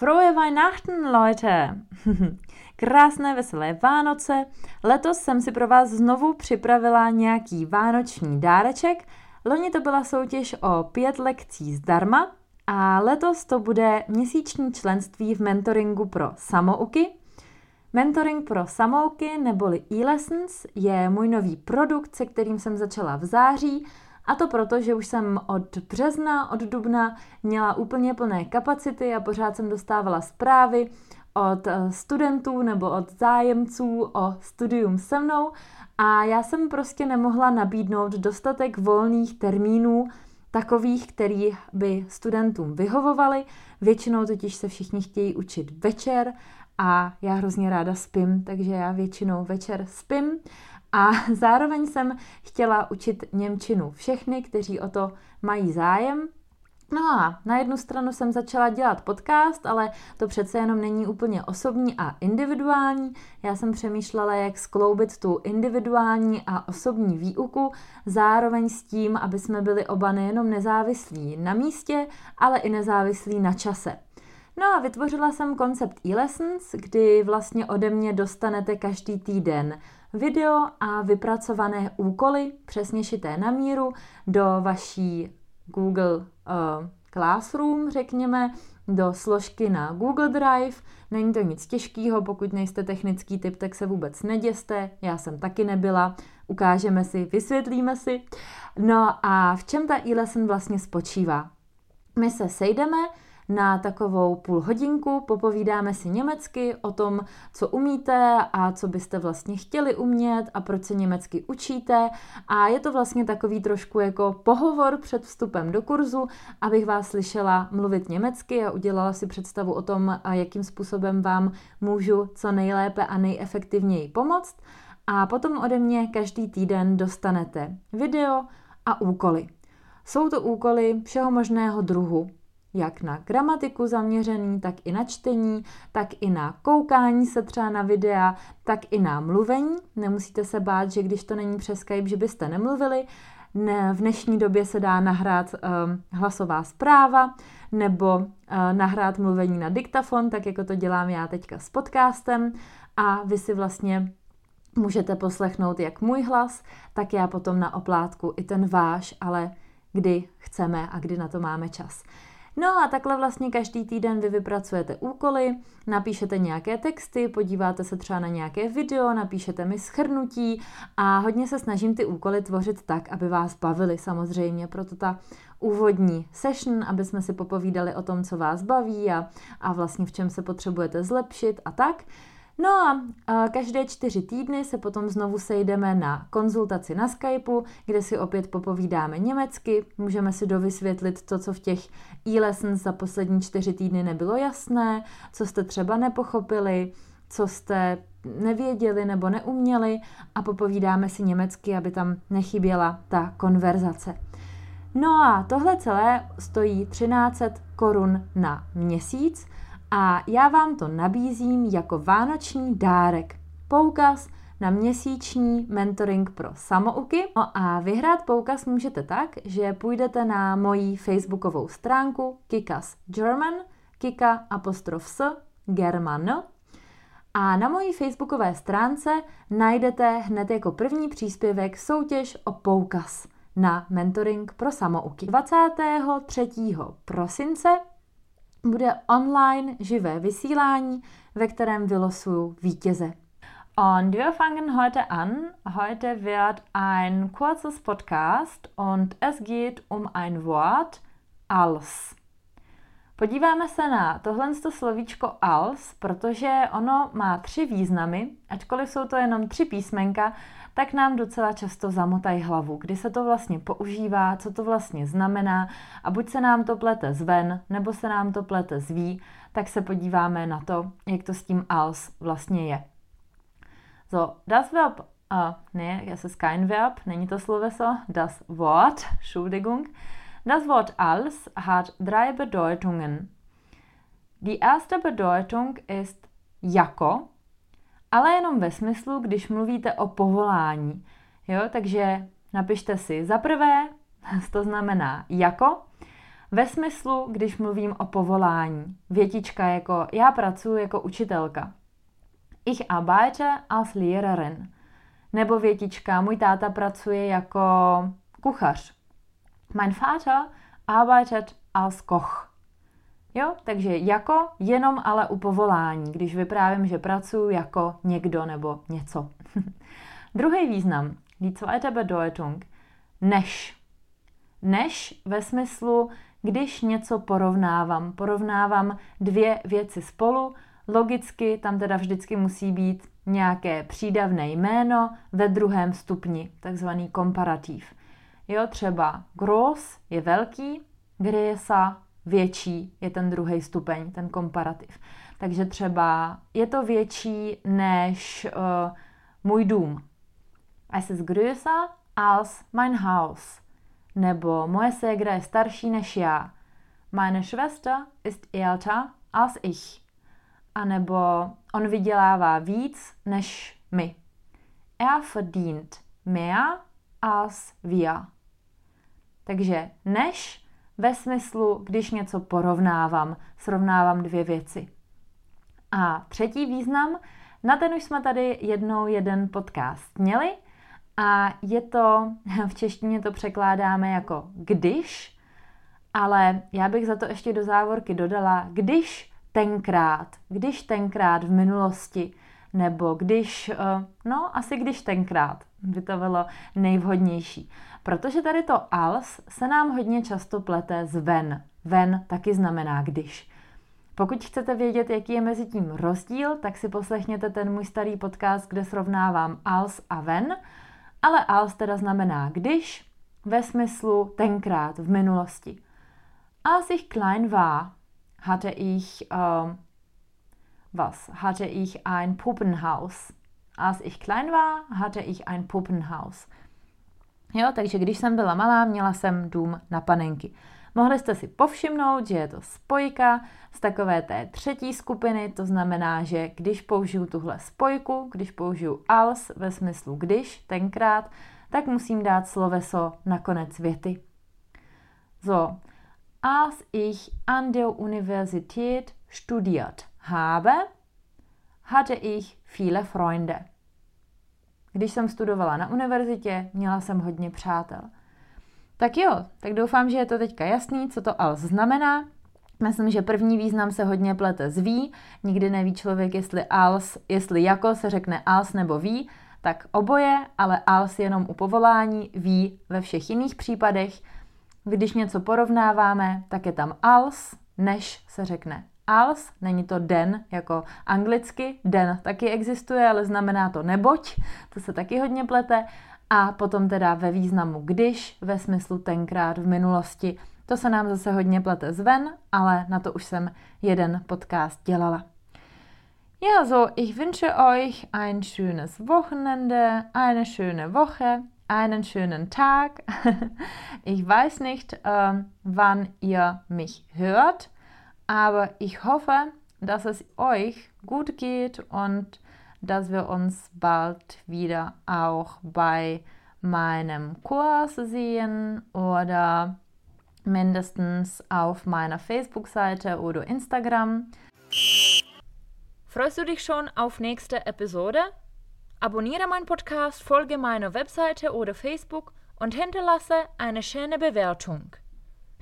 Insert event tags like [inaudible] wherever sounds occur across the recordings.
Frohe Weihnachten, Leute! [laughs] Krásné veselé Vánoce. Letos jsem si pro vás znovu připravila nějaký vánoční dáreček. Loni to byla soutěž o pět lekcí zdarma a letos to bude měsíční členství v mentoringu pro samouky. Mentoring pro samouky neboli e-lessons je můj nový produkt, se kterým jsem začala v září a to proto, že už jsem od března, od dubna měla úplně plné kapacity a pořád jsem dostávala zprávy od eh, studentů nebo od zájemců o studium se mnou a já jsem prostě nemohla nabídnout dostatek volných termínů, takových, který by studentům vyhovovaly. Většinou totiž se všichni chtějí učit večer a já hrozně ráda spím, takže já většinou večer spím a [laughs] zároveň jsem chtěla učit Němčinu všechny, kteří o to mají zájem. No a na jednu stranu jsem začala dělat podcast, ale to přece jenom není úplně osobní a individuální. Já jsem přemýšlela, jak skloubit tu individuální a osobní výuku, zároveň s tím, aby jsme byli oba nejenom nezávislí na místě, ale i nezávislí na čase. No a vytvořila jsem koncept e-lessons, kdy vlastně ode mě dostanete každý týden video a vypracované úkoly, přesně šité na míru, do vaší Google uh, Classroom, řekněme, do složky na Google Drive. Není to nic těžkého, pokud nejste technický typ, tak se vůbec neděste. Já jsem taky nebyla. Ukážeme si, vysvětlíme si. No a v čem ta e-lesson vlastně spočívá? My se sejdeme, na takovou půl hodinku, popovídáme si německy o tom, co umíte a co byste vlastně chtěli umět a proč se německy učíte a je to vlastně takový trošku jako pohovor před vstupem do kurzu, abych vás slyšela mluvit německy a udělala si představu o tom, jakým způsobem vám můžu co nejlépe a nejefektivněji pomoct. A potom ode mě každý týden dostanete video a úkoly. Jsou to úkoly všeho možného druhu jak na gramatiku zaměřený, tak i na čtení, tak i na koukání se třeba na videa, tak i na mluvení. Nemusíte se bát, že když to není přes Skype, že byste nemluvili. Ne, v dnešní době se dá nahrát um, hlasová zpráva nebo uh, nahrát mluvení na diktafon, tak jako to dělám já teďka s podcastem a vy si vlastně můžete poslechnout jak můj hlas, tak já potom na oplátku i ten váš, ale kdy chceme a kdy na to máme čas. No a takhle vlastně každý týden vy vypracujete úkoly, napíšete nějaké texty, podíváte se třeba na nějaké video, napíšete mi schrnutí a hodně se snažím ty úkoly tvořit tak, aby vás bavili samozřejmě, proto ta úvodní session, aby jsme si popovídali o tom, co vás baví a, a vlastně v čem se potřebujete zlepšit a tak. No a, každé čtyři týdny se potom znovu sejdeme na konzultaci na Skypeu, kde si opět popovídáme německy, můžeme si dovysvětlit to, co v těch e-lessons za poslední čtyři týdny nebylo jasné, co jste třeba nepochopili, co jste nevěděli nebo neuměli a popovídáme si německy, aby tam nechyběla ta konverzace. No a tohle celé stojí 13 korun na měsíc a já vám to nabízím jako vánoční dárek. Poukaz na měsíční mentoring pro samouky. No a vyhrát poukaz můžete tak, že půjdete na moji facebookovou stránku Kikas German, Kika apostrof s German. A na mojí facebookové stránce najdete hned jako první příspěvek soutěž o poukaz na mentoring pro samouky. 23. prosince bude online živé vysílání, ve kterém vylosuju vítěze. Und wir fangen heute an. Heute wird ein kurzes Podcast und es geht um ein Wort als. Podíváme se na tohle slovíčko als, protože ono má tři významy, ačkoliv jsou to jenom tři písmenka, tak nám docela často zamotají hlavu, kdy se to vlastně používá, co to vlastně znamená a buď se nám to plete zven, nebo se nám to plete zví, tak se podíváme na to, jak to s tím als vlastně je. So, das Verb, äh, nee, es ist kein Verb, není to sloveso, das Wort, Entschuldigung. Das Wort als hat drei Bedeutungen. Die erste Bedeutung ist jako, ale jenom ve smyslu, když mluvíte o povolání. Jo, takže napište si za prvé, [laughs] to znamená jako, ve smyslu, když mluvím o povolání. Větička jako já pracuji jako učitelka. Ich arbeite als Lehrerin. Nebo větička můj táta pracuje jako kuchař. Mein Vater arbeitet als Koch. Jo, takže jako jenom ale u povolání, když vyprávím, že pracuji jako někdo nebo něco. [laughs] Druhý význam, die zweite Bedeutung, než. Než ve smyslu, když něco porovnávám. Porovnávám dvě věci spolu, logicky tam teda vždycky musí být nějaké přídavné jméno ve druhém stupni, takzvaný komparativ. Jo, třeba gross je velký, gresa větší je ten druhý stupeň, ten komparativ. Takže třeba je to větší než uh, můj dům. Es ist größer als mein Haus. Nebo moje ségra je starší než já. Meine Schwester ist älter als ich. A nebo on vydělává víc než my. Er verdient mehr als wir. Takže než ve smyslu, když něco porovnávám, srovnávám dvě věci. A třetí význam, na ten už jsme tady jednou jeden podcast měli a je to, [laughs] v češtině to překládáme jako když, ale já bych za to ještě do závorky dodala, když tenkrát, když tenkrát v minulosti, nebo když, eh, no asi když tenkrát bylo nejvhodnější. Protože tady to als se nám hodně často plete z ven. Ven taky znamená když. Pokud chcete vědět, jaký je mezi tím rozdíl, tak si poslechněte ten můj starý podcast, kde srovnávám als a ven. Ale als teda znamená když, ve smyslu tenkrát, v minulosti. Als ich klein war, hatte ich, uh, was, hatte ich ein Puppenhaus. Als ich klein war, hatte ich ein Puppenhaus. Jo, takže když jsem byla malá, měla jsem dům na panenky. Mohli jste si povšimnout, že je to spojka z takové té třetí skupiny, to znamená, že když použiju tuhle spojku, když použiju als ve smyslu když, tenkrát, tak musím dát sloveso na konec věty. So, als ich an der Universität studiert habe, hatte ich viele Freunde. Když jsem studovala na univerzitě, měla jsem hodně přátel. Tak jo, tak doufám, že je to teďka jasný, co to als znamená. Myslím, že první význam se hodně plete z ví. Nikdy neví člověk, jestli als, jestli jako se řekne als nebo ví, tak oboje, ale als jenom u povolání, ví ve všech jiných případech. Když něco porovnáváme, tak je tam als, než se řekne als, není to den jako anglicky, den taky existuje, ale znamená to neboť, to se taky hodně plete. A potom teda ve významu když, ve smyslu tenkrát v minulosti. To se nám zase hodně plete zven, ale na to už jsem jeden podcast dělala. Ja, so, ich wünsche euch ein schönes Wochenende, eine schöne Woche, einen schönen Tag. [laughs] ich weiß nicht, äh, wann ihr mich hört. Aber ich hoffe, dass es euch gut geht und dass wir uns bald wieder auch bei meinem Kurs sehen oder mindestens auf meiner Facebook-Seite oder Instagram. Freust du dich schon auf nächste Episode? Abonniere meinen Podcast, folge meiner Webseite oder Facebook und hinterlasse eine schöne Bewertung.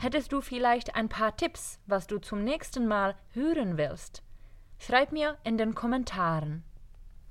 Hättest du vielleicht ein paar Tipps, was du zum nächsten Mal hören willst? Schreib mir in den Kommentaren.